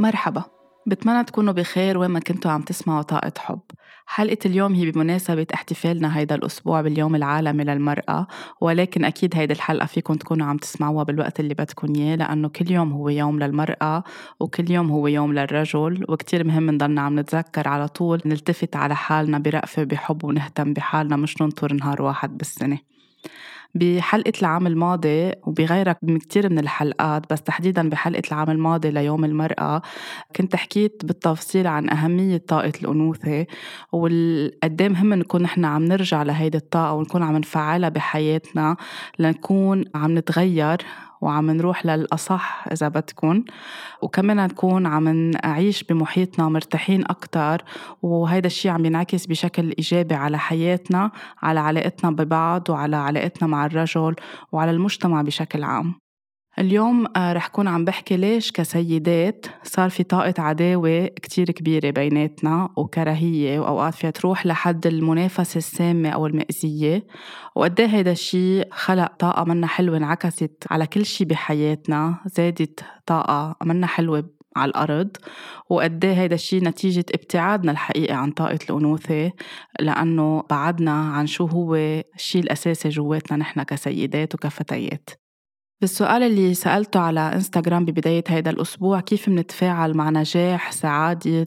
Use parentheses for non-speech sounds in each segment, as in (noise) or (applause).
مرحبا. بتمنى تكونوا بخير وين ما كنتوا عم تسمعوا طاقة حب. حلقة اليوم هي بمناسبة احتفالنا هيدا الأسبوع باليوم العالمي للمرأة ولكن أكيد هيدي الحلقة فيكم تكونوا عم تسمعوها بالوقت اللي بدكم إياه لأنه كل يوم هو يوم للمرأة وكل يوم هو يوم للرجل وكتير مهم نضلنا عم نتذكر على طول نلتفت على حالنا برأفة بحب ونهتم بحالنا مش ننطر نهار واحد بالسنة. بحلقة العام الماضي وبغيرها من كتير من الحلقات بس تحديدا بحلقة العام الماضي ليوم المرأة كنت حكيت بالتفصيل عن أهمية طاقة الأنوثة وقد مهم نكون نحن عم نرجع لهيدي الطاقة ونكون عم نفعلها بحياتنا لنكون عم نتغير. وعم نروح للأصح إذا بدكن وكمان نكون عم نعيش بمحيطنا مرتاحين أكتر وهيدا الشيء عم ينعكس بشكل إيجابي على حياتنا على علاقتنا ببعض وعلى علاقتنا مع الرجل وعلى المجتمع بشكل عام. اليوم آه، رح كون عم بحكي ليش كسيدات صار في طاقة عداوة كتير كبيرة بيناتنا وكراهية وأوقات فيها تروح لحد المنافسة السامة أو المأزية وقد هيدا الشيء خلق طاقة منا حلوة انعكست على كل شيء بحياتنا زادت طاقة منا حلوة على الأرض. وقد هيدا الشيء نتيجة ابتعادنا الحقيقة عن طاقة الأنوثة لأنه بعدنا عن شو هو الشيء الأساسي جواتنا نحن كسيدات وكفتيات. بالسؤال اللي سألته على إنستغرام ببداية هيدا الأسبوع كيف منتفاعل مع نجاح سعادة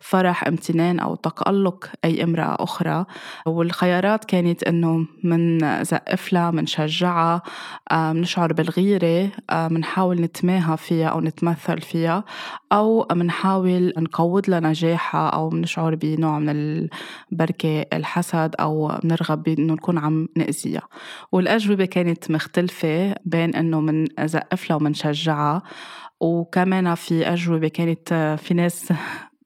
فرح امتنان أو تقلق أي امرأة أخرى؟ والخيارات كانت إنه من زقف لها منشجعها منشعر بالغيرة منحاول نتماهى فيها أو نتمثل فيها أو منحاول نقود لها نجاحها أو منشعر بنوع من البركة الحسد أو منرغب بإنه نكون عم نأذيها. والأجوبة كانت مختلفة بين إنه منزقف لها ومنشجعها وكمان في أجوبة كانت في ناس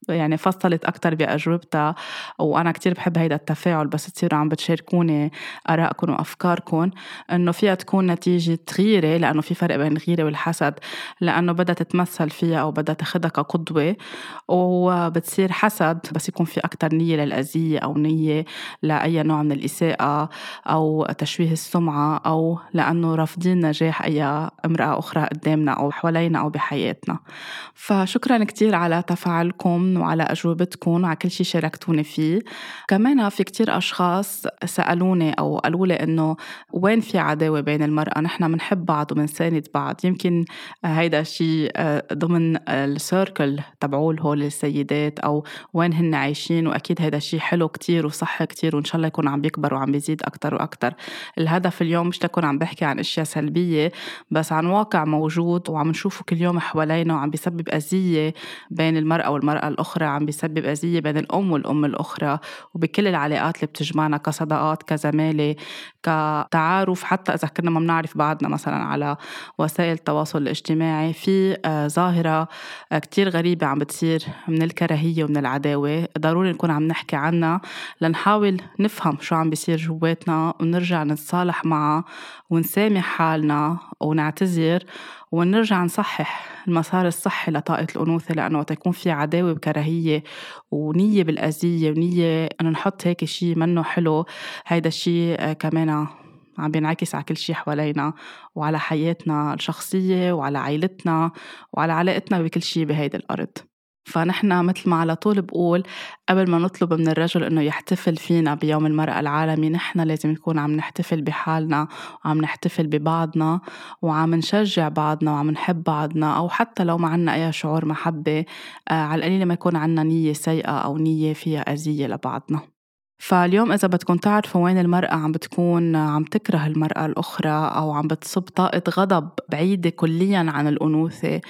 يعني فصلت أكتر بأجوبتها وأنا كتير بحب هيدا التفاعل بس تصيروا عم بتشاركوني آرائكم وأفكاركم إنه فيها تكون نتيجة غيرة لأنه في فرق بين الغيرة والحسد لأنه بدها تتمثل فيها أو بدها تاخدها كقدوة وبتصير حسد بس يكون في أكتر نية للأذية أو نية لأي نوع من الإساءة أو تشويه السمعة أو لأنه رافضين نجاح أي امرأة أخرى قدامنا أو حوالينا أو بحياتنا. فشكرا كتير على تفاعلكم. وعلى أجوبتكم وعلى كل شيء شاركتوني فيه. كمان في كتير أشخاص سألوني أو قالوا لي إنه وين في عداوة بين المرأة؟ نحن بنحب بعض وبنساند بعض. يمكن هيدا الشيء آه، ضمن السيركل تبعول هول السيدات أو وين هن عايشين. وأكيد هيدا الشيء حلو كتير وصح كتير وإن شاء الله يكون عم بيكبر وعم بيزيد أكتر وأكتر. الهدف اليوم مش لكون عم بحكي عن أشياء سلبية بس عن واقع موجود وعم نشوفه كل يوم حوالينا وعم بيسبب أذية بين المرأة والمرأة الأخرى. عم بيسبب أذية بين الأم والأم الأخرى وبكل العلاقات اللي بتجمعنا كصداقات كزمالة كتعارف حتى إذا كنا ما بنعرف بعضنا مثلا على وسائل التواصل الاجتماعي. في آه، ظاهرة آه، كتير غريبة عم بتصير من الكراهية ومن العداوة. ضروري نكون عم نحكي عنها لنحاول نفهم شو عم بيصير جواتنا ونرجع نتصالح معها ونسامح حالنا ونعتذر. ونرجع نصحح المسار الصحي لطاقة الأنوثة لأنه وقت يكون في عداوة وكراهية ونية بالأذية ونية إنه نحط هيك شيء منه حلو هيدا الشيء آه، كمان عم بينعكس على كل شيء حوالينا وعلى حياتنا الشخصية وعلى عائلتنا وعلى علاقتنا بكل شيء بهيدي الأرض. فنحن مثل ما على طول بقول قبل ما نطلب من الرجل إنه يحتفل فينا بيوم المرأة العالمي نحن لازم نكون عم نحتفل بحالنا وعم نحتفل ببعضنا وعم نشجع بعضنا وعم نحب بعضنا أو حتى لو ما عنا أي شعور محبة آه على القليلة ما يكون عنا نية سيئة أو نية فيها أذية لبعضنا. فاليوم إذا بدكم تعرفوا وين المرأة عم بتكون عم تكره المرأة الأخرى أو عم بتصب طاقة غضب بعيدة كليا عن الأنوثة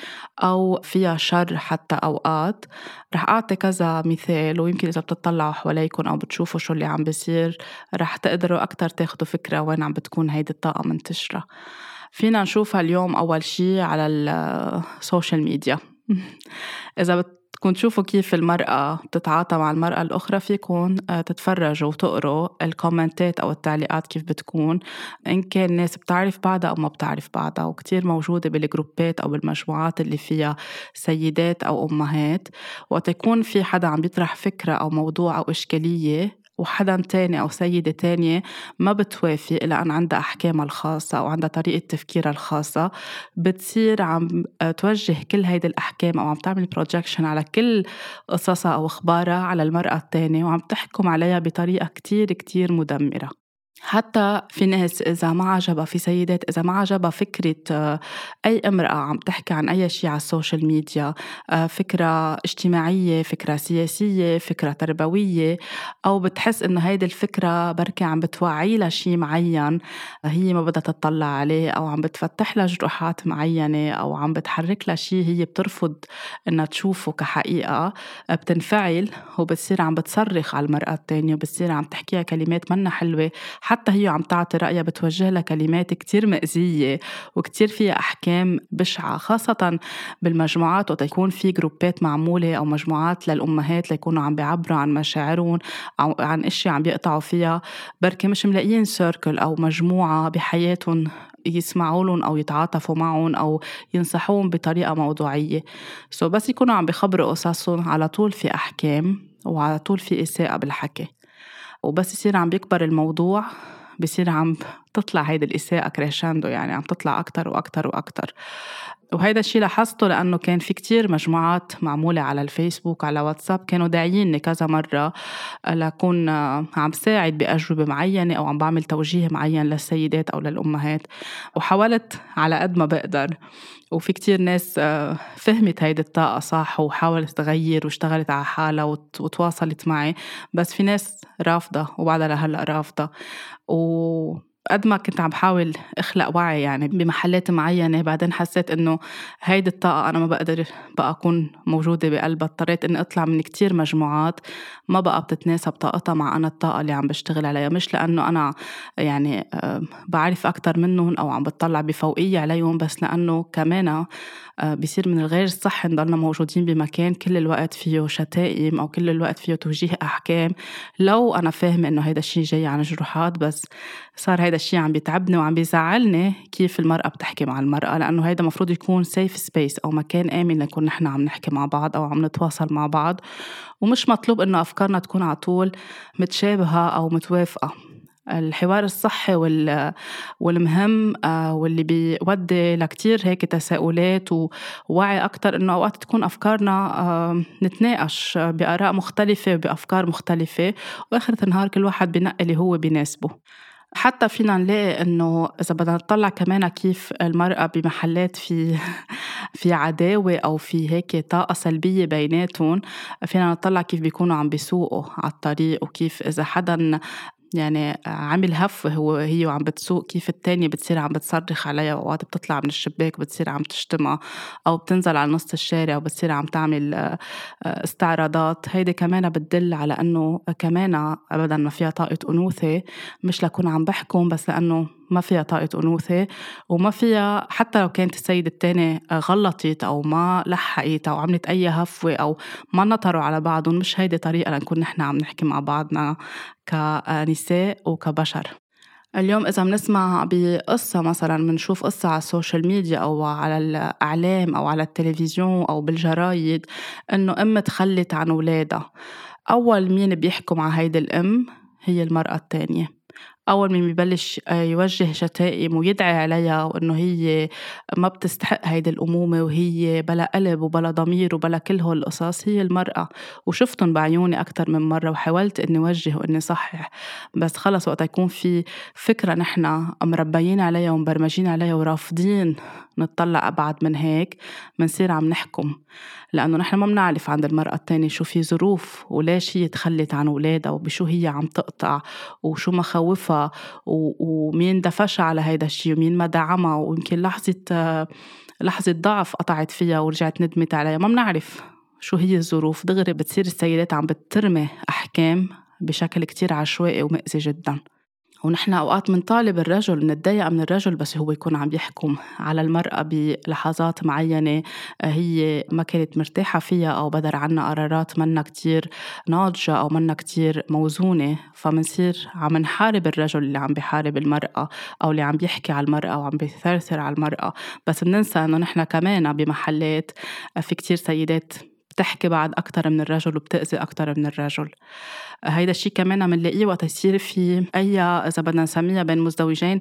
أو فيها شر حتى أوقات رح أعطي كذا مثال ويمكن إذا بتطلعوا حواليكم أو بتشوفوا شو اللي عم بيصير رح تقدروا أكتر تاخدوا فكرة وين عم بتكون هيدي الطاقة منتشرة. فينا نشوفها اليوم أول شي على ال social media (laughs) إذا بت بدكم تشوفوا كيف المرأة بتتعاطى مع المرأة الأخرى فيكم آه، تتفرجوا وتقروا الكومنتات أو التعليقات كيف بتكون. إن كان ناس بتعرف بعضها أو ما بتعرف بعضها وكتير موجودة بالجروبات أو بالمجموعات اللي فيها سيدات أو أمهات. وقت يكون في حدا عم بيطرح فكرة أو موضوع أو إشكالية وحدا تاني أو سيدة تانية ما بتوافق لأن عندها أحكامها الخاصة أو عندها طريقة تفكيرها الخاصة. بتصير عم توجه كل هيدي الأحكام أو عم تعمل بروجكشن على كل قصصها أو أخبارها على المرأة التانية وعم تحكم عليها بطريقة كتير كتير مدمرة. حتى في ناس إذا ما عجبها في سيدات إذا ما عجبها فكرة آه، أي امرأة عم تحكي عن أي شيء على ال social media آه، فكرة اجتماعية فكرة سياسية فكرة تربوية أو بتحس إنه هيدي الفكرة بركي عم بتوعي لها شيء معين هي ما بدها تطلع عليه أو عم بتفتح لها جروحات معينة أو عم بتحرك لها شيء هي بترفض إنها تشوفه كحقيقة بتنفعل وبتصير عم بتصرخ على المرأة التانية وبتصير عم تحكيها كلمات منا حلوة حتى هي عم تعطي رأيها بتوجه لها كلمات كتير مأزية وكتير فيها أحكام بشعة خاصة بالمجموعات وقت يكون في جروبات معمولة أو مجموعات للأمهات ليكونوا عم بيعبروا عن مشاعرهم أو عن أشياء عم بيقطعوا فيها. بركي مش ملاقيين سيركل أو مجموعة بحياتهم يسمعوا لهم أو يتعاطفوا معهم أو ينصحوهم بطريقة موضوعية. so بس يكونوا عم بخبروا قصصهم على طول في أحكام وعلى طول في إساءة بالحكي. وبس يصير عم بيكبر الموضوع بصير عم تطلع هيدي الإساءة crescendo يعني عم تطلع أكتر وأكتر وأكتر. وهيدا الشيء لاحظته لأنه كان في كتير مجموعات معمولة على الفيسبوك على واتساب كانوا داعييني كذا مرة لأكون عم ساعد بأجوبة معينة أو عم بعمل توجيه معين للسيدات أو للأمهات. وحاولت على قد ما بقدر. وفي كتير ناس آه، فهمت هيدي الطاقة صح وحاولت تغير واشتغلت على حالها وتواصلت معي. بس في ناس رافضة وبعدها لهلأ رافضة. و قد ما كنت عم بحاول أخلق وعي يعني بمحلات معينة بعدين حسيت إنه هيدي الطاقة أنا ما بقدر بقى أكون موجودة بقلبها. اضطريت إني أطلع من كتير مجموعات ما بقى بتتناسب طاقتها مع أنا الطاقة اللي عم بشتغل عليها. مش لأنه أنا يعني بعرف أكثر منهم أو عم بتطلع بفوقية عليهم بس لأنه كمان آه، بيصير من الغير الصح نضلنا موجودين بمكان كل الوقت فيه شتائم أو كل الوقت فيه توجيه أحكام. لو أنا فاهمه إنه هيدا الشيء جاي عن جروحات بس صار هيدا الشيء عم بيتعبني وعم بيزعلني كيف المرأة بتحكي مع المرأة؟ لأنه هيدا مفروض يكون سيف سبيس أو مكان آمن لنكون نحن عم نحكي مع بعض أو عم نتواصل مع بعض. ومش مطلوب إنه أفكارنا تكون على طول متشابهة أو متوافقة. الحوار الصحي والمهم آه، واللي بيودي لكتير هيك تساؤلات ووعي أكتر إنه أوقات تكون أفكارنا آه، نتناقش بآراء مختلفة وبأفكار مختلفة وآخرة النهار كل واحد بنقي اللي هو بيناسبه. حتى فينا نلاقي إنه إذا بدنا نطلع كمان كيف المرأة بمحلات في (laughs) في عداوة أو في هيك طاقة سلبية بيناتهم فينا نطلع كيف بيكونوا عم بيسوقوا على الطريق وكيف إذا حدا يعني عامل هف هو هي وعم بتسوق كيف التانية بتصير عم بتصرخ عليها وقت بتطلع من الشباك بتصير عم تشتمها أو بتنزل على نص الشارع وبتصير عم تعمل آه، استعراضات. هيدي كمان بتدل على أنه كمان أبدا ما فيها طاقة أنوثة مش لكون عم بحكم بس لأنه ما فيها طاقة أنوثة وما فيها حتى لو كانت السيدة التانية غلطت أو ما لحقت أو عملت أي هفوة أو ما نطروا على بعضهم مش هيدي طريقة لنكون نحن عم نحكي مع بعضنا كنساء وكبشر. اليوم إذا بنسمع بقصة مثلا بنشوف قصة على ال social media أو على الإعلام أو على التلفزيون أو بالجرايد إنه أم تخلت عن أولادها. أول مين بيحكم على هيدي الأم؟ هي المرأة التانية. أول ما ببلش آه، يوجه شتائم ويدعي عليها وإنه هي ما بتستحق هيدي الأمومة وهي بلا قلب وبلا ضمير وبلا كل هول القصص هي المرأة. وشفتهم بعيوني أكتر من مرة وحاولت إني وجه وإني صحح. بس خلص وقت يكون في فكرة نحن مربيين عليها ومبرمجين عليها ورافضين نطلع أبعد من هيك منصير عم نحكم. لأنه نحن ما بنعرف عند المرأة التانية شو في ظروف وليش هي تخلت عن أولادها وبشو هي عم تقطع وشو مخاوفها ومين دفشها على هيدا الشيء ومين ما دعمها ويمكن لحظة لحظة ضعف قطعت فيها ورجعت ندمت عليها. ما بنعرف شو هي الظروف. دغري بتصير السيدات عم بترمي أحكام بشكل كتير عشوائي ومأذي جداً. ونحن أوقات بنطالب الرجل بنتضايق من الرجل بس هو يكون عم يحكم على المرأة بلحظات معينة آه، هي ما كانت مرتاحة فيها أو بدر عنا قرارات منا كتير ناضجة أو منا كتير موزونة. فمنصير عم نحارب الرجل اللي عم بيحارب المرأة أو اللي عم بيحكي على المرأة وعم بيثرثر على المرأة. بس بننسى إنه نحن كمان بمحلات آه، في كتير سيدات بتحكي بعد أكتر من الرجل وبتأذي أكتر من الرجل. هيدا الشيء كمان بنلاقيه وقت يصير في أي إذا بدنا نسميها بين مزدوجين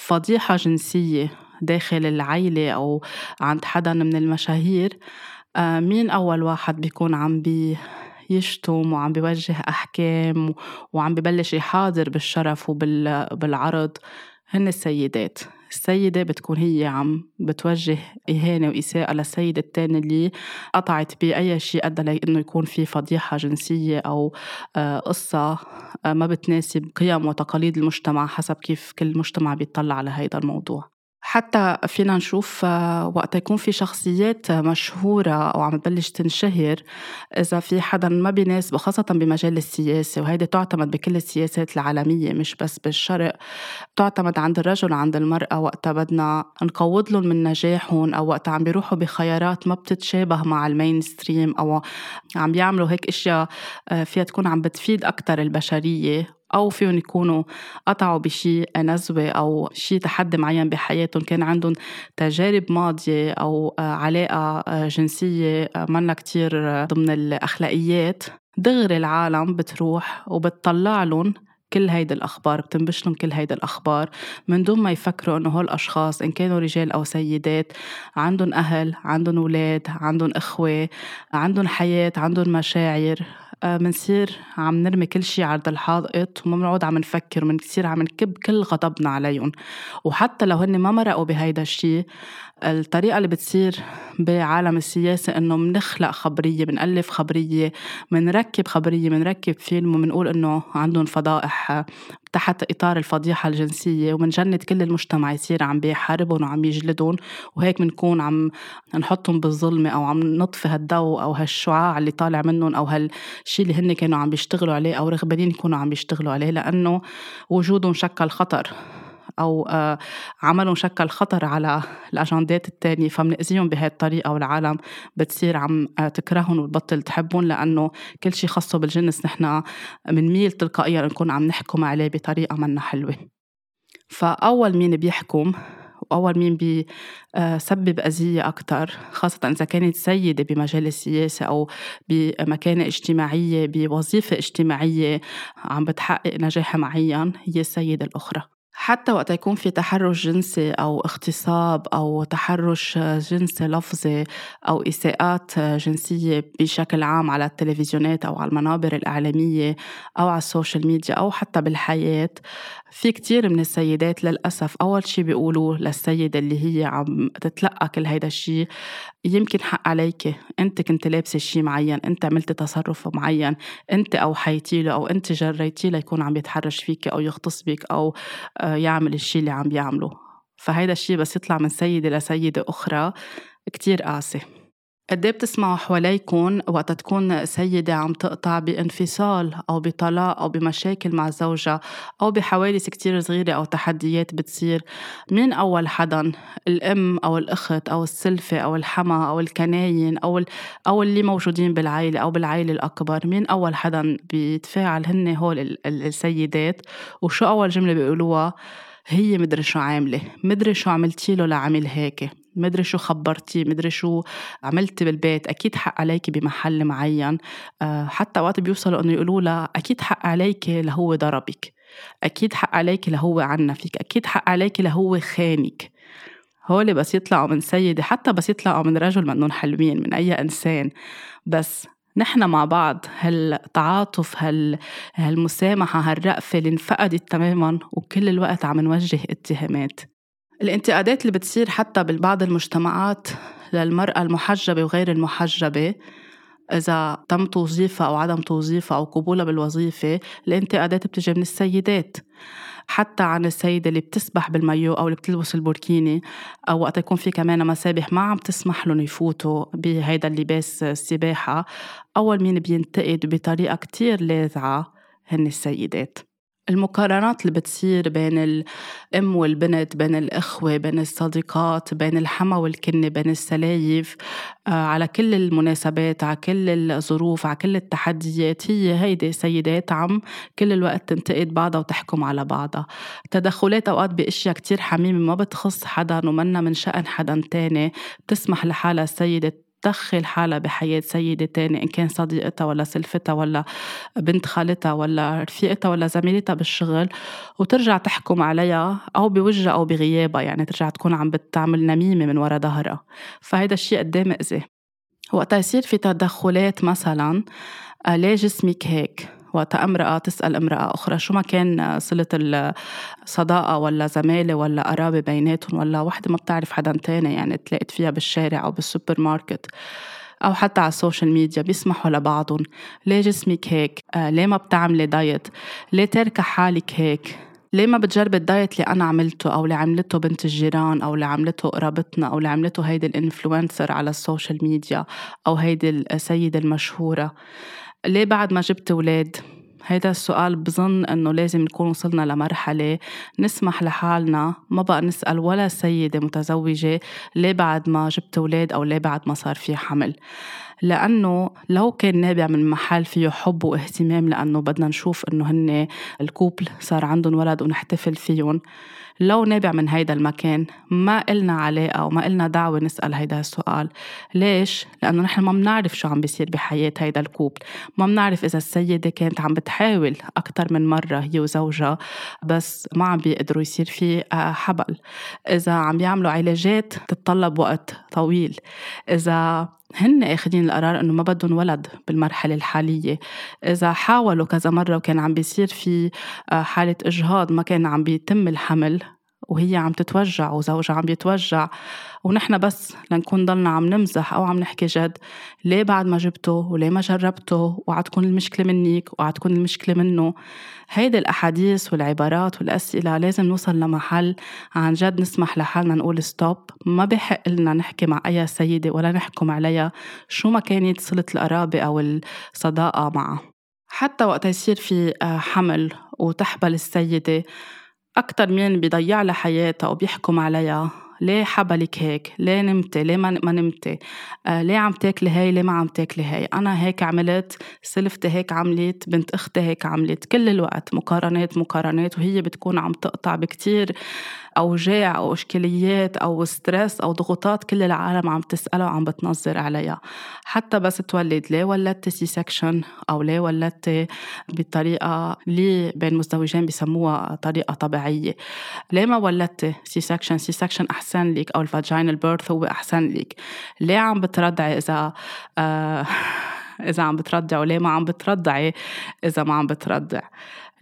فضيحة جنسية داخل العيلة أو عند حدا من المشاهير. آه، مين أول واحد بيكون عم بي يشتم وعم بيوجه أحكام وعم ببلش يحاضر بالشرف وبالعرض هن السيدات. السيدة بتكون هي عم بتوجه إهانة وإساءة للسيد التاني اللي قطعت بأي شيء أدى لأنه يكون في فضيحة جنسية أو آه، قصة آه، ما بتناسب قيم وتقاليد المجتمع حسب كيف كل مجتمع بيطلع على هذا الموضوع. حتى فينا نشوف آه، وقت يكون في شخصيات مشهورة أو عم تبلش تنشهر إذا في حدا ما بيناسبه خاصة بمجال السياسة وهيدي تعتمد بكل السياسات العالمية مش بس بالشرق تعتمد عند الرجل عند المرأة وقت بدنا نقوض لهم من نجاحهم أو وقت عم بيروحوا بخيارات ما بتتشابه مع المين ستريم أو عم بيعملوا هيك أشياء آه، فيها تكون عم بتفيد أكتر البشرية. أو فيهم يكونوا قطعوا بشي نزوة أو شي تحدي معين بحياتهم. كان عندهم تجارب ماضية أو آه، علاقة آه، جنسية آه، منا كتير ضمن الأخلاقيات. دغري العالم بتروح وبتطلع لهم كل هيدي الأخبار بتنبش لهم كل هيدي الأخبار. من دون ما يفكروا إنه هول الأشخاص إن كانوا رجال أو سيدات عندهم أهل عندهم أولاد عندهم إخوة عندهم حياة عندهم مشاعر. منصير آه، عم نرمي كل شيء عرض الحائط وما بنقعد عم نفكر ومنصير عم نكب كل غضبنا عليهم. وحتى لو هن ما مرقوا بهيدا الشيء الطريقة اللي بتصير بعالم السياسة إنه منخلق خبرية بنألف خبرية منركب خبرية منركب فيلم ومنقول إنه عندهم فضائح تحت إطار الفضيحة الجنسية ومنجند كل المجتمع يصير عم بيحاربهم وعم يجلدهم وهيك بنكون عم نحطهم بالظلمة أو عم نطفي هالضوء أو هالشعاع اللي طالع منهم أو هالشي اللي هن كانوا عم بيشتغلوا عليه أو رغبانين يكونوا عم بيشتغلوا عليه لأنه وجودهم شكل خطر. أو آه، عملهم شكل خطر على الأجندات التانية فمنأذيهم بهاي الطريقة والعالم بتصير عم آه، تكرههم وتبطل تحبهم لأنه كل شيء خاصه بالجنس نحن بنميل تلقائيا نكون عم نحكم عليه بطريقة منا حلوة. فأول مين بيحكم؟ وأول مين بيسبب أذية أكتر؟ خاصة إذا كانت سيدة بمجال السياسة أو بمكانة اجتماعية بوظيفة اجتماعية عم بتحقق نجاح معين هي السيدة الأخرى. حتى وقت يكون في تحرش جنسي أو اغتصاب أو تحرش جنسي لفظي أو إساءات جنسية بشكل عام على التلفزيونات أو على المنابر الإعلامية أو على ال social media أو حتى بالحياة. في كتير من السيدات للأسف أول شي بيقولوا للسيدة اللي هي عم تتلقى كل هيدا الشي يمكن حق عليك أنت كنت لابسة شي معين أنت عملت تصرف معين أنت أوحيتي له أو أنت جريتي له يكون عم يتحرش فيك أو يغتص بك أو يعمل الشي اللي عم بيعمله فهيدا الشي بس يطلع من سيدة لسيدة أخرى كتير قاسي. قد إيه بتسمعوا حواليكم وقت تكون سيدة عم تقطع بانفصال أو بطلاق أو بمشاكل مع زوجها أو بحوادث كتير صغيرة أو تحديات بتصير؟ مين أول حدا الأم أو الأخت أو السلفة أو الحما أو الكناين أو أو اللي موجودين بالعائلة أو بالعائلة الأكبر؟ مين أول حدا بيتفاعل هن هول السيدات؟ وشو أول جملة بيقولوها؟ هي مدري شو عاملة مدري شو عملتي له لعمل هيك. مدري شو خبرتي مدري شو عملتي بالبيت أكيد حق عليكي بمحل معين. آه، حتى وقت بيوصلوا إنه يقولوا لها أكيد حق عليكي لهو ضربك. أكيد حق عليكي لهو عنفك. أكيد حق عليكي لهو خانك. هول بس يطلعوا من سيدة حتى بس يطلعوا من رجل منهم حلوين من أي إنسان. بس نحن مع بعض هالتعاطف هال... هالمسامحة هالرأفة اللي انفقدت تماما وكل الوقت عم نوجه اتهامات. الانتقادات اللي بتصير حتى ببعض المجتمعات للمرأة المحجبة وغير المحجبة إذا تم توظيفها أو عدم توظيفها أو قبولها بالوظيفة الانتقادات بتجي من السيدات. حتى عن السيدة اللي بتسبح بالمايو أو اللي بتلبس البوركيني أو وقت يكون في كمان مسابح ما عم تسمح لهم يفوتوا بهيدا اللباس السباحة. أول مين بينتقد بطريقة كتير لاذعة هن السيدات. المقارنات اللي بتصير بين الأم والبنت بين الإخوة بين الصديقات بين الحما والكنة بين السلايف آه، على كل المناسبات على كل الظروف على كل التحديات هي هيدي سيدات عم كل الوقت تنتقد بعضها وتحكم على بعضها. تدخلات أوقات بأشياء كتير حميمة ما بتخص حدا ومنا من شأن حدا تاني بتسمح لحالها السيدة تدخل حالها بحياة سيدة تانية إن كان صديقتها ولا سلفتها ولا بنت خالتها ولا رفيقتها ولا زميلتها بالشغل وترجع تحكم عليها أو بوجهها أو بغيابها يعني ترجع تكون عم بتعمل نميمة من ورا ظهرها. فهيدا الشيء قد مأذي وقتها يصير في تدخلات مثلا آه، ليه جسمك هيك؟ وقت امرأة تسأل امرأة أخرى شو ما كان صلة الصداقة ولا زمالة ولا قرابة بيناتهم ولا وحدة ما بتعرف حدا تاني يعني تلاقيت فيها بالشارع أو بالسوبر ماركت أو حتى على ال social media بيسمحوا لبعضهم. ليه جسمك هيك؟ آه ليه ما بتعملي diet؟ ليه تاركة حالك هيك؟ ليه ما بتجربي ال diet اللي أنا عملته أو اللي عملته بنت الجيران أو اللي عملته قرابتنا أو اللي عملته هيدي ال influencer على ال social media أو هيدي السيدة المشهورة؟ ليه بعد ما جبت ولاد هيدا السؤال بظن إنه لازم نكون وصلنا لمرحلة نسمح لحالنا ما بقى نسأل ولا سيدة متزوجة ليه بعد ما جبت ولاد أو ليه بعد ما صار في حمل. لأنه لو كان نابع من محل فيه حب واهتمام لأنه بدنا نشوف إنه هن الكوبل صار عندهم ولد ونحتفل فيهم لو نابع من هيدا المكان ما إلنا علاقة وما إلنا دعوة نسأل هيدا السؤال. ليش؟ لأنه نحن ما بنعرف شو عم بيصير بحياة هيدا الكوبل. ما بنعرف إذا السيدة كانت عم بتحاول أكتر من مرة هي وزوجها بس ما عم بيقدروا يصير في آه، حبل. إذا عم بيعملوا علاجات تتطلب وقت طويل. إذا هن آخذين القرار إنه ما بدهم ولد بالمرحلة الحالية. إذا حاولوا كذا مرة وكان عم بيصير في آه، حالة إجهاض ما كان عم بيتم الحمل وهي عم تتوجع وزوجها عم بيتوجع ونحن بس لنكون ضلنا عم نمزح أو عم نحكي جد. ليه بعد ما جبته؟ وليه ما جربته؟ وعتكون المشكلة منك وعتكون المشكلة منه. هيدي الأحاديث والعبارات والأسئلة لازم نوصل لمحل. عن جد نسمح لحالنا نقول ستوب ما بحق لنا نحكي مع أي سيدة ولا نحكم عليها. شو ما كانت صلة القرابة أو الصداقة معها. حتى وقت يصير في آه، حمل وتحبل السيدة أكتر مين بيضيع لها حياتها وبيحكم عليها؟ ليه حبلك هيك؟ ليه نمتي؟ ليه ما نمتي؟ آه ليه عم تاكلي هاي؟ ليه ما عم تاكلي هاي؟ أنا هيك عملت سلفتي هيك عملت بنت أختي هيك عملت. كل الوقت مقارنات مقارنات وهي بتكون عم تقطع بكتير. أوجاع أو إشكاليات أو stress أو ضغوطات كل العالم عم تسألها وعم بتنظر عليها. حتى بس تولد ليه ولدتي C-section أو ليه ولدتي بطريقة اللي بين مزدوجين بسموها طريقة طبيعية؟ ليه ما ولدتي C-section C-section أحسن لك أو ال vaginal birth هو أحسن لك ليه عم بترضعي إذا آه إذا عم بترضعي وليه ما عم بترضعي إذا ما عم بترضع.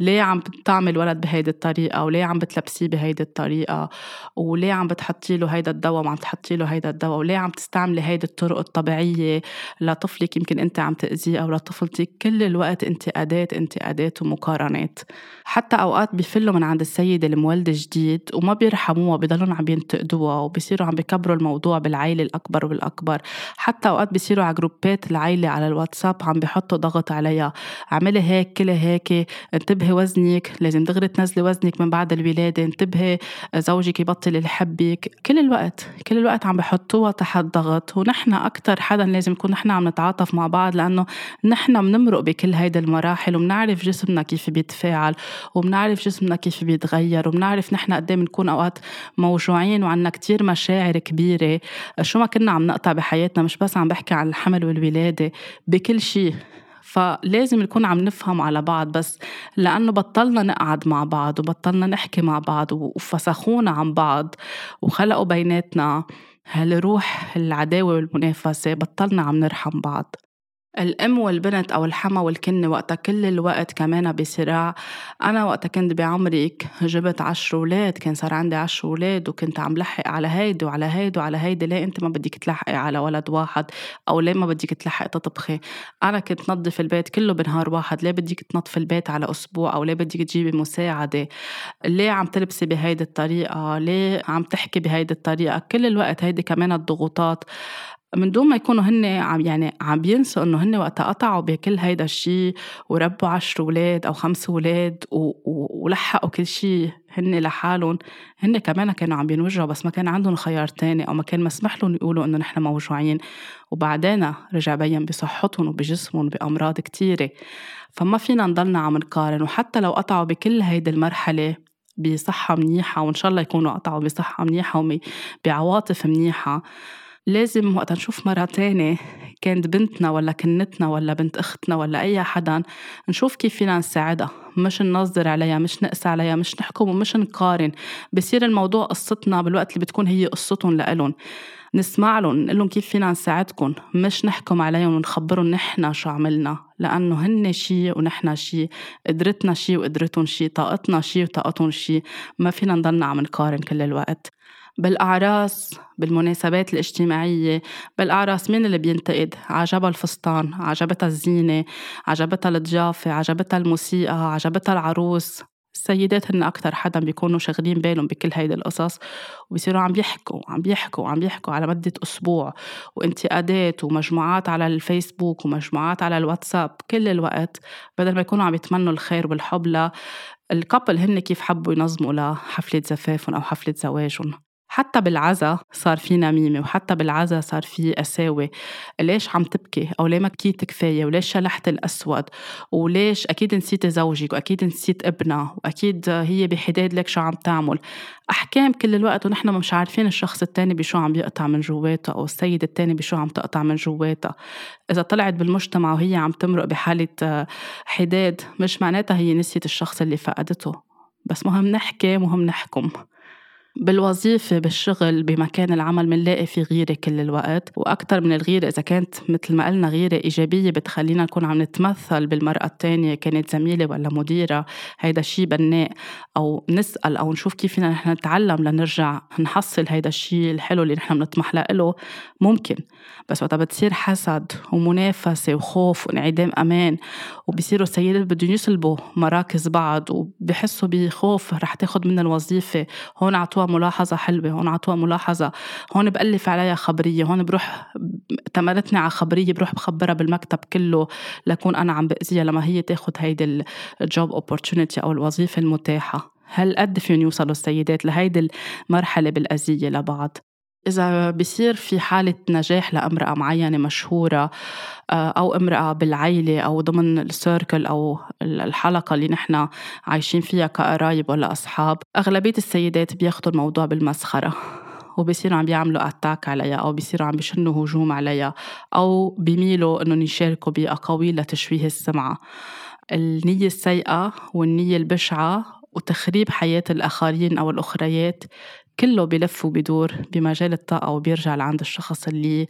ليه عم بتعمل ولد بهيدي الطريقة؟ وليه عم بتلبسيه بهيدي الطريقة؟ وليه عم بتحطي له هيدا الدواء وعم تحطي له هيدا الدواء؟ وليه عم تستعملي هيدي الطرق الطبيعية لطفلك يمكن أنت عم تأذيه أو لطفلتك؟ كل الوقت أنت أداة أنت أداة ومقارنات. حتى أوقات بفلوا من عند السيدة المولدة جديد وما بيرحموها بضلون عم ينتقدوها وبصيروا عم بكبروا الموضوع بالعائلة الأكبر والأكبر. حتى أوقات بصيروا على جروبات العائلة على الواتساب عم بيحطوا ضغط عليها اعملي هيك كلي هيك انتبهي وزنك لازم دغري تنزلي وزنك من بعد الولادة انتبهي زوجك يبطل يحبك. كل الوقت كل الوقت عم بحطوها تحت ضغط. ونحن أكتر حدا لازم نكون نحن عم نتعاطف مع بعض لأنه نحن بنمرق بكل هيدي المراحل وبنعرف جسمنا كيف بيتفاعل وبنعرف جسمنا كيف بيتغير وبنعرف نحن قد إيه بنكون أوقات موجوعين وعنا كتير مشاعر كبيرة. شو ما كنا عم نقطع بحياتنا مش بس عم بحكي عن الحمل والولادة. بكل شيء. فلازم نكون عم نفهم على بعض بس لأنه بطلنا نقعد مع بعض وبطلنا نحكي مع بعض وفسخونا عن بعض وخلقوا بيناتنا. هالروح العداوة والمنافسة بطلنا عم نرحم بعض. الأم والبنت أو الحما والكنة وقتها كل الوقت كمان بصراع. أنا وقتها كنت بعمرك جبت عشر ولاد كان صار عندي عشر ولاد وكنت عم لحق على هيدي وعلى هيدي وعلى هيدي. ليه أنت ما بدك تلحقي على ولد واحد؟ أو ليه ما بدك تلحقي تطبخي؟ أنا كنت نظف البيت كله بنهار واحد. ليه بدك تنظفي البيت على أسبوع؟ أو ليه بدك تجيبي مساعدة؟ ليه عم تلبسي بهيدي الطريقة؟ ليه عم تحكي بهيدي الطريقة؟ كل الوقت هيدي كمان الضغوطات. من دون ما يكونوا هن عم يعني عم بينسوا إنه هن وقت قطعوا بكل هيدا الشيء وربوا عشر أولاد أو خمس أولاد ولحقوا كل شيء هن لحالهم. هن كمان كانوا عم بينوجعوا بس ما كان عندهم خيار تاني أو ما كان مسمح لهم يقولوا إنه نحن موجوعين. وبعدين رجع بين بصحتهم وبجسمهم بأمراض كتيرة. فما فينا نضلنا عم نقارن. وحتى لو قطعوا بكل هيدي المرحلة بصحة منيحة وإن شاء الله يكونوا قطعوا بصحة منيحة وبعواطف منيحة لازم وقت نشوف مرة تانية كانت بنتنا ولا كنتنا ولا بنت أختنا ولا أي حدا نشوف كيف فينا نساعدها. مش ننظر عليها مش نقسى عليها مش نحكم ومش نقارن. بصير الموضوع قصتنا بالوقت اللي بتكون هي قصتهم لإلهم. نسمع لهم نقول لهم كيف فينا نساعدكم. مش نحكم عليهم ونخبرهم نحن شو عملنا. لأنه هن شي ونحن شي قدرتنا شي وقدرتهم شي طاقتنا شي وطاقتهم شي ما فينا نضلنا عم نقارن كل الوقت. بالأعراس بالمناسبات الاجتماعية بالأعراس مين اللي بينتقد؟ عجبها الفستان عجبتها الزينة عجبتها الضيافة عجبتها الموسيقى عجبتها العروس. السيدات هن أكتر حدا بيكونوا شاغلين بالهم بكل هيدي القصص وبيصيروا عم بيحكوا عم بيحكوا عم بيحكوا على مدة أسبوع وانتقادات ومجموعات على الفيسبوك ومجموعات على الواتساب. كل الوقت بدل ما يكونوا عم يتمنوا الخير والحب للكابل هن كيف حبوا ينظموا لحفلة زفافهم أو حفلة زواجهم حتى بالعزا صار في نميمة وحتى بالعزا صار في قساوة ليش عم تبكي؟ أو ليه ما بكيت كفاية وليش شلحت الأسود؟ وليش أكيد نسيت زوجك؟ وأكيد نسيت ابنها؟ وأكيد هي بحداد لك شو عم تعمل؟ أحكام كل الوقت ونحن مش عارفين الشخص التاني بشو عم يقطع من جواته أو السيد التاني بشو عم تقطع من جواتها إذا طلعت بالمجتمع وهي عم تمرق بحالة حداد مش معناتها هي نسيت الشخص اللي فقدته. بس مهم نحكي مهم نحكم. بالوظيفة بالشغل بمكان العمل منلاقي في غيرة كل الوقت. وأكثر من الغيرة إذا كانت مثل ما قلنا غيرة إيجابية بتخلينا نكون عم نتمثل بالمرأة التانية كانت زميلة ولا مديرة هيدا الشيء بناء أو نسأل أو نشوف كيف فينا نحن نتعلم لنرجع نحصل هيدا الشيء الحلو اللي نحن بنطمح له ممكن. بس وقتها بتصير حسد ومنافسة وخوف وانعدام أمان. وبصيروا السيدات بدهم يسلبوا مراكز بعض وبحسوا بخوف رح تاخد من الوظيفة. هون عطوها ملاحظة حلوة هون عطوها ملاحظة. هون بألف عليها خبرية هون بروح تمرتني على خبرية بروح بخبرها بالمكتب كله لكون أنا عم بأذيها لما هي تاخد هيدي الجوب اوبورتونيتي أو الوظيفة المتاحة. هل قد فيهم يوصلوا السيدات لهيدي المرحلة بالأذية لبعض. إذا بصير في حالة نجاح لأمرأة معينة مشهورة آه، أو امرأة بالعيلة أو ضمن السيركل أو الحلقة اللي نحن عايشين فيها كقرايب ولا أصحاب أغلبية السيدات بياخدوا الموضوع بالمسخرة وبصيروا عم بيعملوا اتاك عليها أو بصيروا عم بيشنوا هجوم عليها أو بيميلوا إنهم يشاركوا باقاويل لتشويه السمعة. النية السيئة والنية البشعة وتخريب حياة الآخرين أو الأخريات كله بلف وبدور بمجال الطاقة وبيرجع لعند الشخص اللي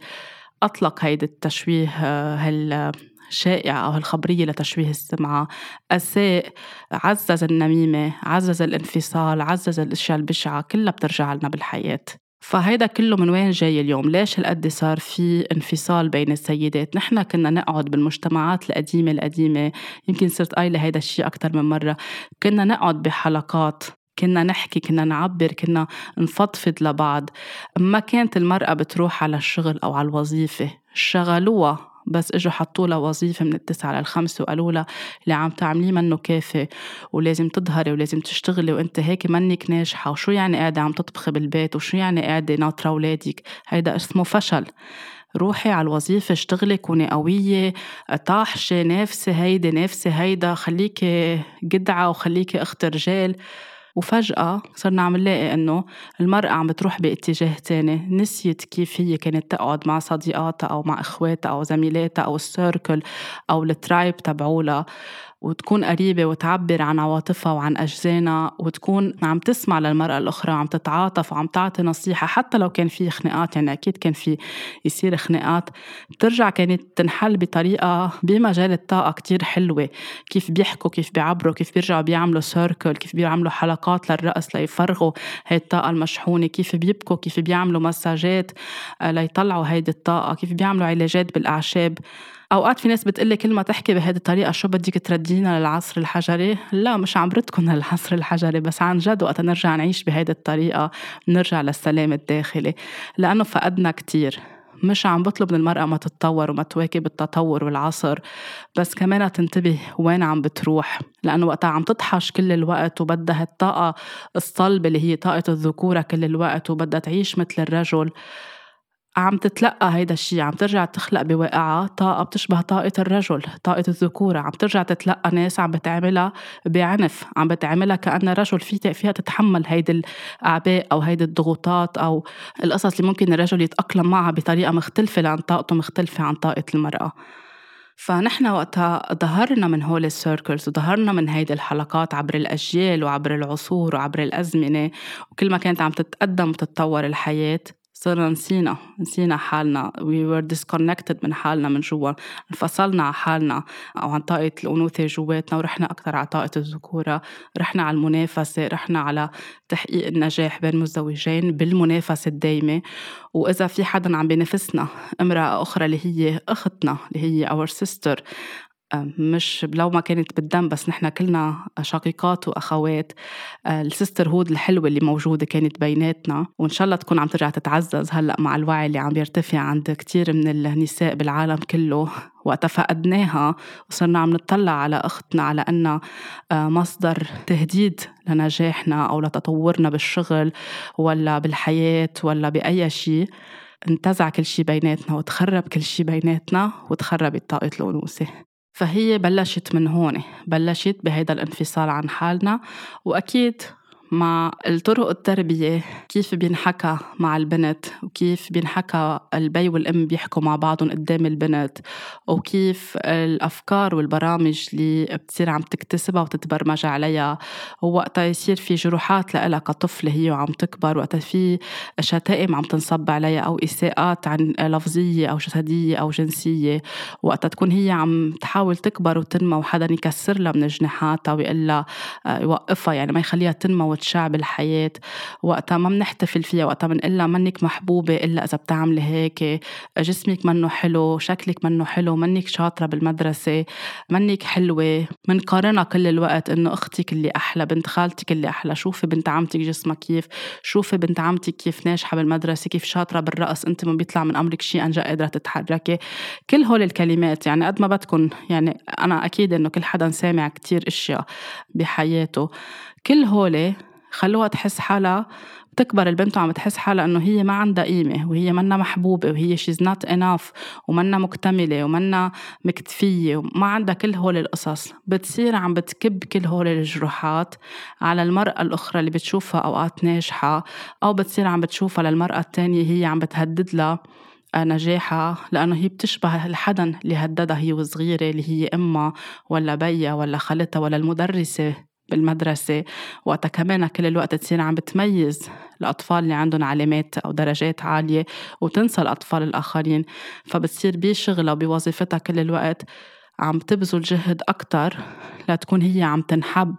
أطلق هيدا التشويه هال شائعة أو هالخبرية لتشويه السمعة أساء عزز النميمة عزز الانفصال عزز الأشياء البشعة كلها بترجع لنا بالحياة فهيدا كله من وين جاي اليوم؟ ليش هالقد صار في انفصال بين السيدات؟ نحن كنا نقعد بالمجتمعات القديمة القديمة يمكن صرت قايلة هيدا الشيء أكثر من مرة كنا نقعد بحلقات كنا نحكي كنا نعبر كنا نفضفض لبعض. ما كانت المرأة بتروح على الشغل أو على الوظيفة شغلوها بس إجوا حطوا لها وظيفة من التسعة للخمسة وقالوا لها اللي عم تعمليه منه كافي ولازم تظهري ولازم تشتغلي وأنت هيك منك ناجحة. وشو يعني قاعدة عم تطبخي بالبيت؟ وشو يعني قاعدة ناطرة أولادك؟ هيدا اسمه فشل. روحي على الوظيفة اشتغلي كوني قوية طاحشة نافسة هيدي نافسة هيدا خليكي جدعة وخليكي اخت رجال وفجأة صرنا عم نلاقي إنه المرأة عم بتروح باتجاه تاني. نسيت كيف هي كانت تقعد مع صديقاتها أو مع إخواتها أو زميلاتها أو السيركل أو الترايب تبعولها. وتكون قريبة وتعبر عن عواطفها وعن أجزانها وتكون عم تسمع للمرأة الأخرى عم تتعاطف وعم تعطي نصيحة حتى لو كان في خناقات يعني أكيد كان في يصير خناقات. بترجع كانت تنحل بطريقة بمجال الطاقة كتير حلوة. كيف بيحكوا كيف بيعبروا كيف بيرجعوا بيعملوا سيركل كيف بيعملوا حلقات للرقص ليفرغوا هاي الطاقة المشحونة. كيف بيبكوا كيف بيعملوا مساجات آه، ليطلعوا هيدي الطاقة. كيف بيعملوا علاجات بالأعشاب. أوقات في ناس بتقلي كل ما تحكي بهذه الطريقة شو بدك تردينا للعصر الحجري؟ لا مش عم بردكم للعصر الحجري بس عن جد وقت نرجع نعيش بهيدي الطريقة نرجع للسلام الداخلي لأنه فقدنا كتير. مش عم بطلب من المرأة ما تتطور وما تواكب التطور والعصر بس كمان تنتبه وين عم بتروح لأنه وقتها عم تطحش كل الوقت وبدها الطاقة الصلبة اللي هي طاقة الذكورة كل الوقت وبدها تعيش مثل الرجل. عم تتلقى هيدا الشيء عم ترجع تخلق بواقعها طاقة بتشبه طاقة الرجل طاقة الذكورة. عم ترجع تتلقى ناس عم بتعملها بعنف عم بتعملها كأنها رجل في فيها تتحمل هيدي الأعباء أو هيدي الضغوطات أو القصص اللي ممكن الرجل يتأقلم معها بطريقة مختلفة لأن طاقته مختلفة عن طاقة المرأة. فنحن وقتها ظهرنا من هول السيركلز وظهرنا من هيدي الحلقات عبر الأجيال وعبر العصور وعبر الأزمنة وكل ما كانت عم تتقدم وتتطور الحياة صرنا نسينا نسينا حالنا. We were disconnected من حالنا من جوا. انفصلنا على حالنا أو عن طاقة الأنوثة جواتنا ورحنا أكثر على طاقة الذكورة. رحنا على المنافسة رحنا على تحقيق النجاح بين مزدوجين بالمنافسة الدايمة. وإذا في حدا عم بينافسنا امرأة أخرى اللي هي أختنا اللي هي our sister مش لو ما كانت بالدم بس نحن كلنا شقيقات وأخوات. آه، السيستر هود الحلوة اللي موجودة كانت بيناتنا وإن شاء الله تكون عم ترجع تتعزز هلأ مع الوعي اللي عم يرتفع عند كتير من النساء بالعالم كله. (laughs) وقتها فقدناها وصرنا عم نطلع على أختنا على انها آه، مصدر تهديد لنجاحنا أو لتطورنا بالشغل ولا بالحياة ولا بأي شيء. انتزع كل شيء بيناتنا وتخرب كل شيء بيناتنا وتخربت طاقة الأنوثة. فهي بلشت من هون بلشت بهيدا الانفصال عن حالنا وأكيد مع الطرق التربية كيف بينحكى مع البنت وكيف بينحكى البي والأم بيحكوا مع بعضهم قدام البنت وكيف الأفكار والبرامج اللي بتصير عم تكتسبها وتتبرمج عليها. ووقتها يصير في جروحات لها كطفلة هي وعم تكبر وقتها في شتائم عم تنصب عليها أو إساءات عن لفظية أو جسدية أو جنسية. وقتها تكون هي عم تحاول تكبر وتنمى وحدا يكسر لها من جناحاتها ويقول لها آه، يوقفها يعني ما يخليها تنمى شعب بالحياة وقتها ما بنحتفل فيها وقتها بنقول لها منك محبوبة إلا إذا بتعملي هيك جسمك منه حلو شكلك منه حلو منك شاطرة بالمدرسة منك حلوة منقارنها كل الوقت إنه أختك اللي أحلى بنت خالتك اللي أحلى شوفي بنت عمتك جسمها كيف شوفي بنت عمتك كيف ناجحة بالمدرسة كيف شاطرة بالرقص أنت ما بيطلع من أمرك شيء أنجا قادرة تتحركي. كل هول الكلمات يعني قد ما بدكم يعني أنا أكيد إنه كل حدا سامع كتير أشياء بحياته. كل هولي خلوها تحس حالها بتكبر البنت وعم تحس حالها إنه هي ما عندها قيمة وهي منا محبوبة وهي she's not enough ومنا مكتملة ومنا مكتفية وما عندها كل هول القصص. بتصير عم بتكب كل هول الجروحات على المرأة الأخرى اللي بتشوفها أوقات ناجحة أو بتصير عم بتشوفها للمرأة التانية هي عم بتهدد لها نجاحها لأنه هي بتشبه الحدا اللي هددها هي وصغيرة اللي هي أمها ولا بيها ولا خالتها ولا المدرسة. بالمدرسة. وقتها كمان كل الوقت تصير عم بتميز الأطفال اللي عندهم علامات أو درجات عالية وتنسى الأطفال الآخرين. فبتصير بشغلها وبوظيفتها كل الوقت عم تبذل جهد أكتر لتكون هي عم تنحب.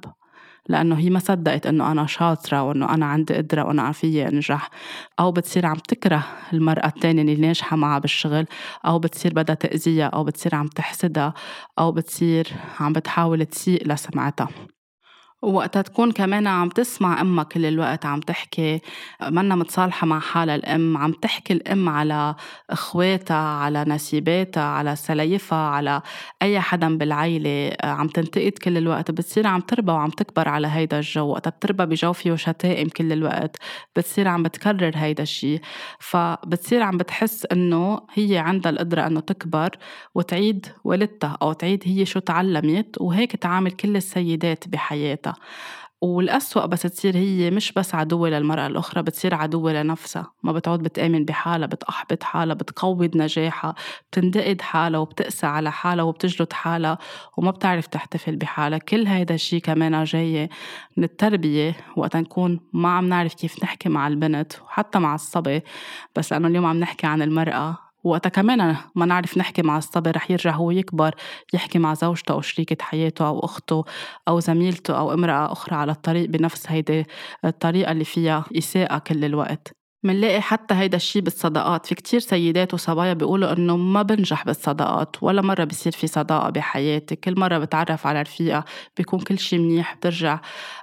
لأنه هي ما صدقت إنه أنا شاطرة وإنه أنا عندي قدرة وأنا فيي أنجح. أو بتصير عم تكره المرأة التانية اللي ناجحة معها بالشغل. أو بتصير بدها تأذيها أو بتصير عم تحسدها. أو بتصير عم بتحاول تسيء لسمعتها. ووقتها تكون كمان عم تسمع أمها كل الوقت عم تحكي منا متصالحة مع حالها الأم عم تحكي الأم على إخواتها على نسيباتها على سلايفها على أي حدا بالعيلة عم تنتقد كل الوقت بتصير عم تربى وعم تكبر على هيدا الجو. وقتها بتربى بجو فيه شتائم كل الوقت بتصير عم بتكرر هيدا الشيء فبتصير عم بتحس إنه هي عندها القدرة إنه تكبر وتعيد والدتها أو تعيد هي شو تعلمت. وهيك تعامل كل السيدات بحياتها. والأسوأ بس تصير هي مش بس عدوة للمرأة الأخرى بتصير عدوة لنفسها. ما بتعود بتآمن بحالها بتأحبط حالها بتقوض نجاحها بتندقد حالها وبتقسى على حالها وبتجلد حالها وما بتعرف تحتفل بحالها. كل هيدا الشيء كمان جاي من التربية وقت نكون ما عم نعرف كيف نحكي مع البنت وحتى مع الصبي. بس لأنه اليوم عم نحكي عن المرأة وقتها كمان ما نعرف نحكي مع الصبي رح يرجع هو يكبر يحكي مع زوجته أو شريكة حياته أو أخته أو زميلته أو امرأة أخرى على الطريق بنفس هيدي الطريقة اللي فيها إساءة كل الوقت. منلاقي حتى هيدا الشيء بالصداقات. في كتير سيدات وصبايا بيقولوا إنه ما بنجح بالصداقات ولا مرة بصير في صداقة بحياتي. كل مرة بتعرف على رفيقة بيكون كل شيء منيح بترجع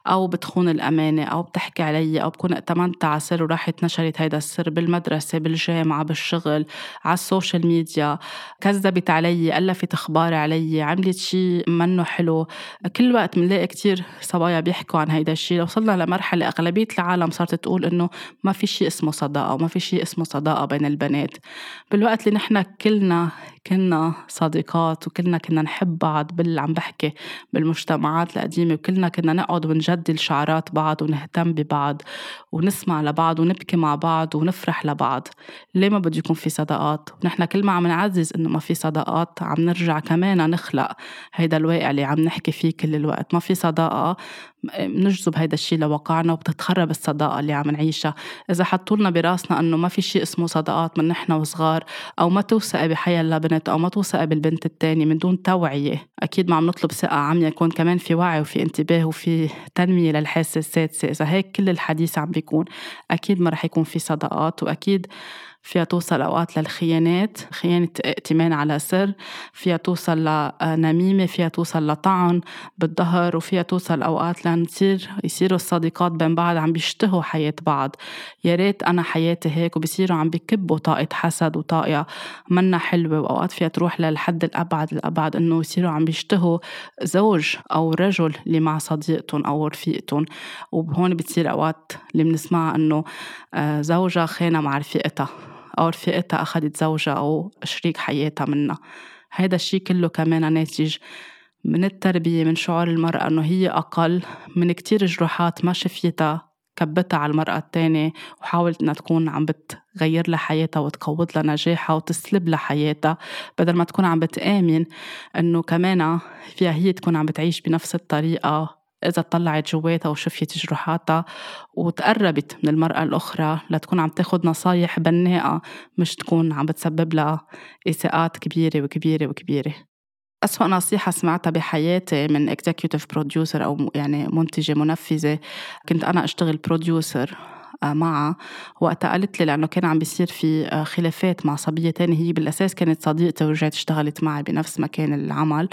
أو بتخون الأمانة أو بتحكي علي أو بكون ائتمنت على سر وراحت نشرت هيدا السر بالمدرسة بالجامعة بالشغل على السوشيال ميديا. كذبت علي ألفت أخبار علي عملت شيء منه حلو. كل وقت بنلاقي كتير صبايا بيحكوا عن هيدا الشيء وصلنا لمرحلة أغلبية العالم صارت تقول إنه ما في شيء اسمه اسمه صداقة وما في شيء اسمه صداقة بين البنات. بالوقت اللي نحن كلنا كنا صديقات وكلنا كنا نحب بعض بال عم بحكي بالمجتمعات القديمة وكلنا كنا نقعد ونجدل شعارات بعض ونهتم ببعض ونسمع لبعض ونبكي مع بعض ونفرح لبعض. ليه ما بده يكون في صداقات؟ ونحن كل ما عم نعزز إنه ما في صداقات عم نرجع كمان نخلق هيدا الواقع اللي عم نحكي فيه كل الوقت. ما في صداقة بنجذب هيدا الشيء لواقعنا وبتتخرب الصداقة اللي عم نعيشها. إذا حطوا لنا براسنا إنه ما في شيء اسمه صداقات من نحن وصغار أو ما توثقي بحيا بنت أو ما توثقي بالبنت التانية من دون توعية أكيد ما عم نطلب ثقة عمياء يكون كمان في وعي وفي انتباه وفي تنمية للحاسة السادسة. إذا هيك كل الحديث عم بيكون أكيد ما رح يكون في صداقات وأكيد فيها توصل أوقات للخيانات خيانة ائتمان على سر فيها توصل لنميمة فيها توصل لطعن بالظهر وفيها توصل أوقات لنصير يصيروا الصديقات بين بعض عم بيشتهوا حياة بعض. يا ريت أنا حياتي هيك وبصيروا عم بكبوا طاقة حسد وطاقة منا حلوة وأوقات فيها تروح للحد الأبعد الأبعد إنه يصيروا عم بيشتهوا زوج أو رجل اللي مع صديقتهم أو رفيقتهم وهون بتصير أوقات اللي بنسمعها إنه آه، زوجها خانة مع رفيقتها. أو رفيقتها أخذت زوجها أو شريك حياتها منها. هيدا الشيء كله كمان ناتج من التربية من شعور المرأة إنه هي أقل من كتير جروحات ما شفيتها كبتها على المرأة التانية وحاولت إنها تكون عم بتغير لها حياتها وتقوض لها نجاحها وتسلب لها حياتها بدل ما تكون عم بتآمن إنه كمان فيها هي تكون عم بتعيش بنفس الطريقة إذا طلعت جواتها وشفيت جروحاتها وتقربت من المرأة الأخرى لتكون عم تاخد نصايح بناءة مش تكون عم بتسبب لها إساءات كبيرة وكبيرة وكبيرة. أسوأ نصيحة سمعتها بحياتي من executive producer أو يعني منتجة منفذة. كنت أنا أشتغل بروديوسر آه، معها. وقتها قالت لي لأنه كان عم بيصير في آه، خلافات مع صبية تانية. هي بالأساس كانت صديقتي ورجعت اشتغلت معي بنفس مكان العمل.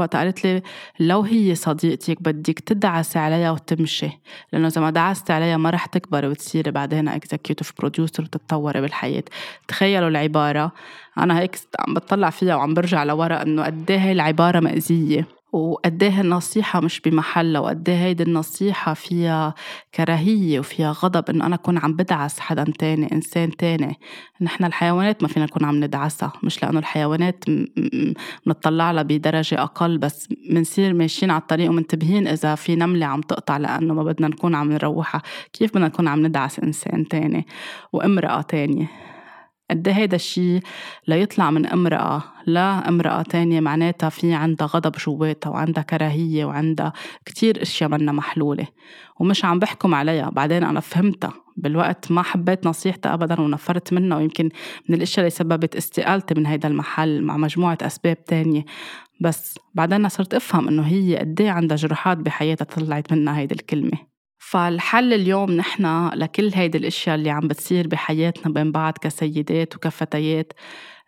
وقت قالت لي لو هي صديقتك بدك تدعسي عليها وتمشي لأنه إذا ما دعستي عليها ما رح تكبري وتصيري بعدين executive producer وتتطوري بالحياة. تخيلوا العبارة. أنا هيك عم بطلع فيها وعم برجع لورا إنه قد إيه هي العبارة مأذية وقد إيه النصيحة مش بمحلها وقد إيه هيدي النصيحة فيها كراهية وفيها غضب إنه أنا أكون عم بدعس حدا تاني إنسان تاني. نحن الحيوانات ما فينا نكون عم ندعسها مش لأنه الحيوانات بنطلع لها بدرجة أقل بس بنصير ماشيين على الطريق ومنتبهين إذا في نملة عم تقطع لأنه ما بدنا نكون عم نروحها. كيف بدنا نكون عم ندعس إنسان تاني وامرأة تانية؟ قد هيدا الشيء ليطلع من امرأة لامرأة تانية معناتها في عندها غضب جواتها وعندها كراهية وعندها كتير أشياء منا محلولة. ومش عم بحكم عليها بعدين أنا فهمتها. بالوقت ما حبيت نصيحتها ابدا ونفرت منها ويمكن من الأشياء اللي سببت استقالتي من هيدا المحل مع مجموعة أسباب تانية. بس بعدين صرت أفهم إنه هي قد إيه عندها جروحات بحياتها طلعت منها هيدي الكلمة. فالحل اليوم نحن لكل هيدي الأشياء اللي عم بتصير بحياتنا بين بعض كسيدات وكفتيات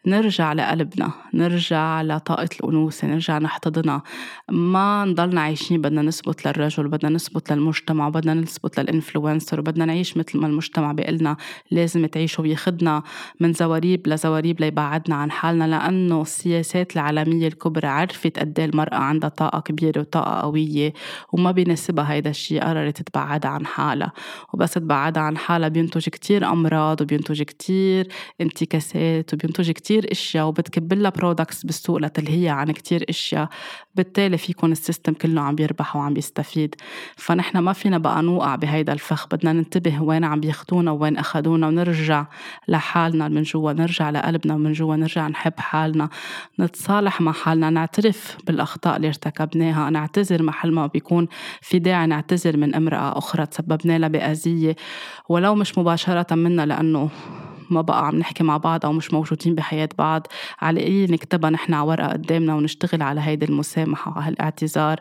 نرجع لقلبنا نرجع لطاقة الأنوثة نرجع نحتضنها. ما نضلنا عايشين بدنا نثبت للرجل بدنا نثبت للمجتمع بدنا نثبت لل influencer وبدنا نعيش مثل ما المجتمع بيقلنا لازم تعيش وياخدنا من زواريب لزواريب ليبعدنا عن حالنا لأنه السياسات العالمية الكبرى عرفت قد إيه المرأة عندها طاقة كبيرة وطاقة قوية وما بيناسبها هيدا الشيء قررت تبعدها عن حالها. وبس تبعدها عن حالها بينتج كتير أمراض وبينتج كتير انتكاسات وبينتج كتير كتير إشياء وبتكب لها products بالسوق لتلهيها عن كتير إشياء بالتالي فيكون السيستم كله عم بيربح وعم بيستفيد. فنحن ما فينا بقى نوقع بهيدا الفخ بدنا ننتبه وين عم بياخدونا وين أخدونا ونرجع لحالنا من جوا نرجع لقلبنا من جوا نرجع نحب حالنا نتصالح مع حالنا نعترف بالأخطاء اللي ارتكبناها نعتذر محل ما بيكون في داعي نعتذر من امرأة أخرى تسببنا لها بأذية ولو مش مباشرة منا لأنه ما بقى عم نحكي مع بعض أو مش موجودين بحياة بعض. على إيه نكتبها نحن على ورقة قدامنا ونشتغل على هيدي المسامحة وهالاعتذار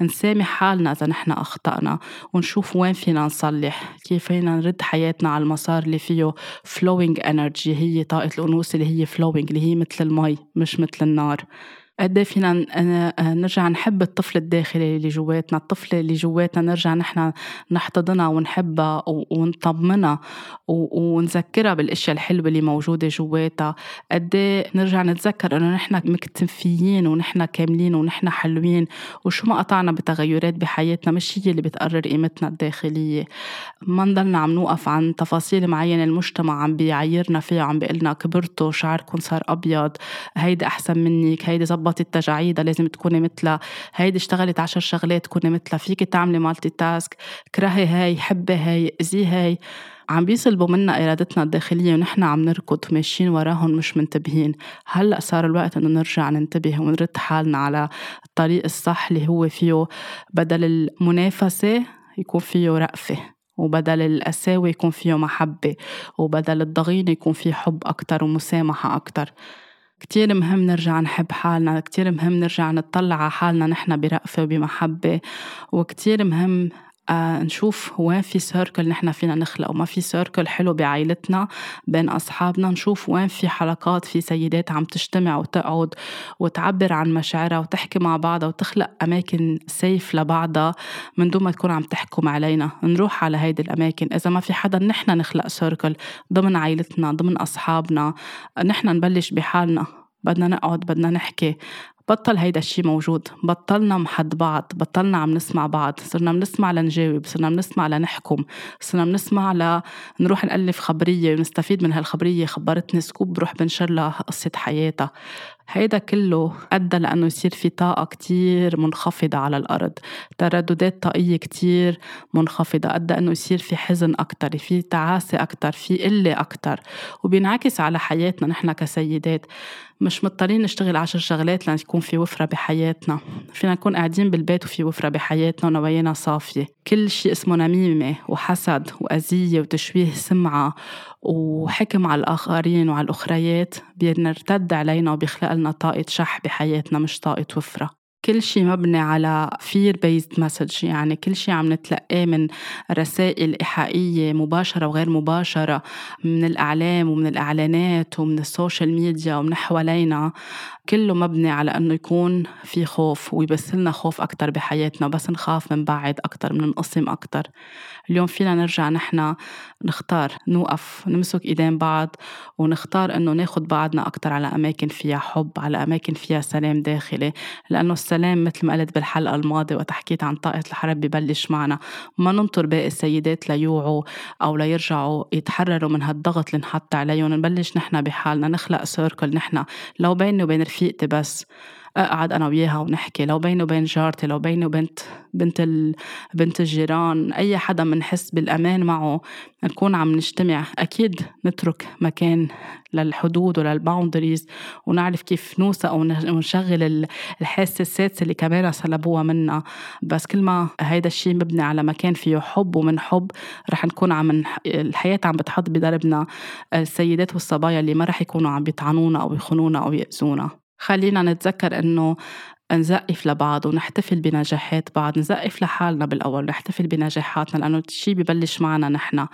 نسامح حالنا إذا نحن أخطأنا ونشوف وين فينا نصلح كيف فينا نرد حياتنا على المسار اللي فيه. Flowing energy هي طاقة الأنوثة اللي هي flowing اللي هي مثل المي مش مثل النار. قد فينا نرجع نحب الطفل الداخلي اللي جواتنا. الطفل اللي جواتنا نرجع نحن نحتضنها ونحبها ونطمنها ونذكرها بالأشياء الحلوة اللي موجودة جواتها. قد نرجع نتذكر إنه نحن مكتفيين ونحن كاملين ونحن حلوين. وشو ما قطعنا بتغيرات بحياتنا مش هي اللي بتقرر قيمتنا الداخلية. ما نضلنا عم نوقف عن تفاصيل معينة المجتمع عم بيعيرنا فيها عم بيقلنا كبرتوا شعركم صار أبيض هيدي أحسن منك هيدي زبطت تجاعيدها لازم تكوني مثلها. هيدي اشتغلت عشر شغلات تكوني مثلها. فيك تعملي مالتي تاسك كرهي هاي حبي هاي أذي هاي. عم بيسلبوا منا إرادتنا الداخلية ونحن عم نركض ماشيين وراهم مش منتبهين. هلأ صار الوقت إنه نرجع ننتبه ونرد حالنا على الطريق الصح اللي هو فيه بدل المنافسة يكون فيه رأفة وبدل القساوة يكون فيه محبة وبدل الضغينة يكون فيه حب أكتر ومسامحة أكتر. كتير مهم نرجع نحب حالنا كتير مهم نرجع نطلع على حالنا نحن برأفة وبمحبة وكتير مهم آه نشوف وين في سيركل نحن فينا نخلق وما في سيركل حلو بعائلتنا بين أصحابنا نشوف وين في حلقات في سيدات عم تجتمع وتقعد وتعبر عن مشاعرها وتحكي مع بعضها وتخلق أماكن سيف لبعضها من دون ما تكون عم تحكم علينا. نروح على هيدي الأماكن. إذا ما في حدا نحن نخلق سيركل ضمن عائلتنا ضمن أصحابنا نحن نبلش بحالنا. بدنا نقعد بدنا نحكي. بطل هيدا الشي موجود. بطلنا محد بعض بطلنا عم نسمع بعض. صرنا بنسمع لنجاوب صرنا بنسمع لنحكم صرنا بنسمع لنروح نألف خبرية ونستفيد من هالخبرية. خبرتني سكوب بروح بنشر لها قصة حياتها. هيدا كله أدى لأنه يصير في طاقة كتير منخفضة على الأرض. ترددات طاقية كتير منخفضة أدى أنه يصير في حزن أكتر في تعاسة أكتر في قلة أكتر. وبينعكس على حياتنا نحن كسيدات. مش مضطرين نشتغل عشر شغلات لنكون في وفرة بحياتنا. فينا نكون قاعدين بالبيت وفي وفرة بحياتنا ونوايانا صافية. كل شيء اسمه نميمة وحسد وأذية وتشويه سمعة وحكم على الآخرين وعلى الأخريات بيرتد علينا وبيخلق لنا طاقة شح بحياتنا مش طاقة وفرة. كل شيء مبني على fear based message يعني كل شيء عم نتلقاه من رسائل إيحائية مباشرة وغير مباشرة من الإعلام ومن الإعلانات ومن ال social media ومن حوالينا. كله مبني على أنه يكون في خوف ويبثلنا خوف أكتر بحياتنا بس نخاف من بعد أكتر ننقسم أكتر. اليوم فينا نرجع نحن نختار نوقف نمسك إيدين بعض ونختار أنه ناخد بعضنا أكتر على أماكن فيها حب على أماكن فيها سلام داخلي لأنه السلام مثل ما قلت بالحلقة الماضية وحكيت عن طاقة الحرب ببلش معنا. ما ننطر باقي السيدات ليوعوا أو ليرجعوا يتحرروا من هالضغط اللي نحط عليهم. نبلش نحن بحالنا نخلق سيركل نحن لو بيني وبين رفيقتي بس. أقعد أنا وياها ونحكي لو بيني وبين جارتي لو بيني وبنت بنت ال... بنت الجيران أي حدا بنحس بالأمان معه نكون عم نجتمع. أكيد نترك مكان للحدود وللباوندريز ونعرف كيف نوثق ونشغل الحاسة السادسة اللي كمان سلبوها منا. بس كل ما هيدا الشيء مبني على مكان فيه حب ومن حب رح نكون عم الحياة عم بتحط بدربنا. السيدات والصبايا اللي ما رح يكونوا عم بيطعنونا أو يخونونا أو يأذونا. خلينا نتذكر إنه نزقف لبعض ونحتفل بنجاحات بعض نزقف لحالنا بالأول نحتفل بنجاحاتنا لأنه الشيء ببلش معنا نحن.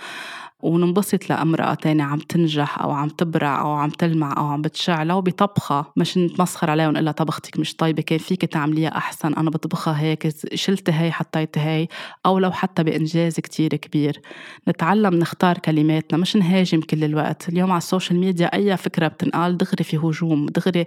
وننبسط لامرأة تانية عم تنجح أو عم تبرع أو عم تلمع أو عم بتشع لو بطبخة مش نتمسخر عليها ونقول لها طبختك مش طيبة كان فيك تعمليها أحسن أنا بطبخها هيك شلت هي حطيت هي أو لو حتى بإنجاز كتير كبير. نتعلم نختار كلماتنا مش نهاجم كل الوقت. اليوم على ال social media أي فكرة بتنقال دغري في هجوم دغري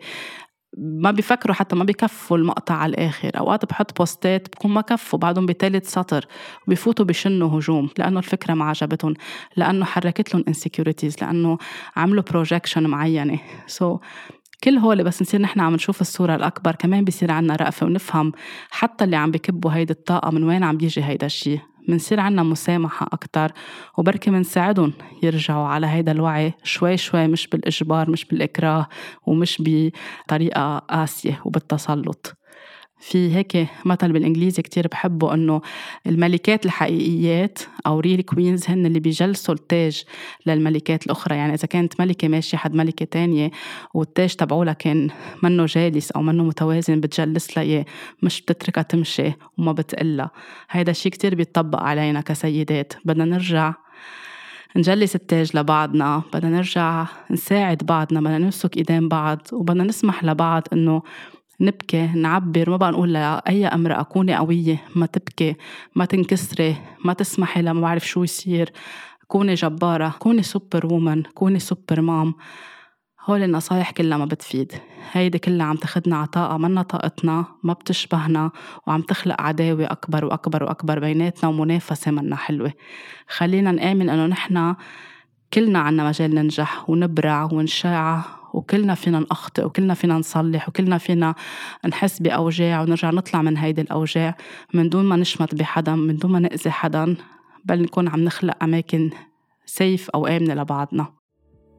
ما بيفكروا حتى ما بيكفوا المقطع على الآخر. أوقات بحط بوستات بكون ما كفوا بعدهم بثالث سطر بفوتوا بشنوا هجوم لأنه الفكرة ما عجبتهم لأنه حركت لهم insecurities لأنه عملوا projection معينة. so so, كل هول بس نصير نحن عم نشوف الصورة الأكبر كمان بيصير عنا رأفة ونفهم حتى اللي عم بكبوا هيدي الطاقة من وين عم بيجي هيدا الشيء منصير عنا مسامحة أكتر وبركي منساعدهم يرجعوا على هيدا الوعي شوي شوي مش بالإجبار مش بالإكراه ومش بطريقة قاسية وبالتسلط. في هيك مثل بالإنجليزي كتير بحبه إنه الملكات الحقيقيات أو real queens هن اللي بيجلسوا التاج للملكات الأخرى. يعني إذا كانت ملكة ماشية حد ملكة تانية والتاج تبعولها كان منه جالس أو منه متوازن بتجلس لها اياه مش بتتركها تمشي وما بتقلها. هيدا الشيء كتير بيطبق علينا كسيدات. بدنا نرجع نجلس التاج لبعضنا. بدنا نرجع نساعد بعضنا. بدنا نمسك إيدين بعض. وبدنا نسمح لبعض إنه نبكي نعبر ما بقى نقول لأي امرأة كوني قوية ما تبكي ما تنكسري ما تسمحي لما بعرف شو يصير. كوني جبارة كوني superwoman كوني super mom. هول النصايح كلها ما بتفيد. هيدي كلها عم تاخدنا ع طاقة منا طاقتنا ما بتشبهنا وعم تخلق عداوة أكبر وأكبر وأكبر بيناتنا ومنافسة منا حلوة. خلينا نآمن إنه نحنا كلنا عنا مجال ننجح ونبرع ونشع وكلنا فينا نخطئ وكلنا فينا نصلح وكلنا فينا نحس بأوجاع ونرجع نطلع من هيدي الأوجاع من دون ما نشمت بحدا من دون ما نأذي حدا بل نكون عم نخلق أماكن سيف أو آمنة لبعضنا.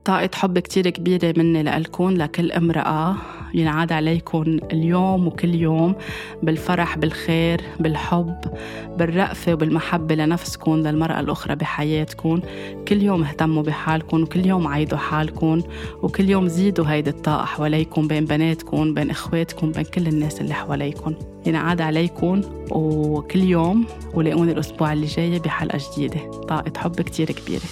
طاقة حب كتير كبيرة مني لإلكن لكل امرأة. ينعاد عليكم اليوم وكل يوم بالفرح بالخير بالحب بالرأفة وبالمحبة لنفسكم للمرأة الأخرى بحياتكم كل يوم اهتموا بحالكم وكل يوم عيدوا حالكم وكل يوم زيدوا هيدي الطاقة حواليكم بين بناتكم بين إخواتكم بين كل الناس اللي حواليكم ينعاد عليكم وكل يوم ولاقوني الأسبوع اللي جاي بحلقة جديدة. طاقة حب كتير كبيرة.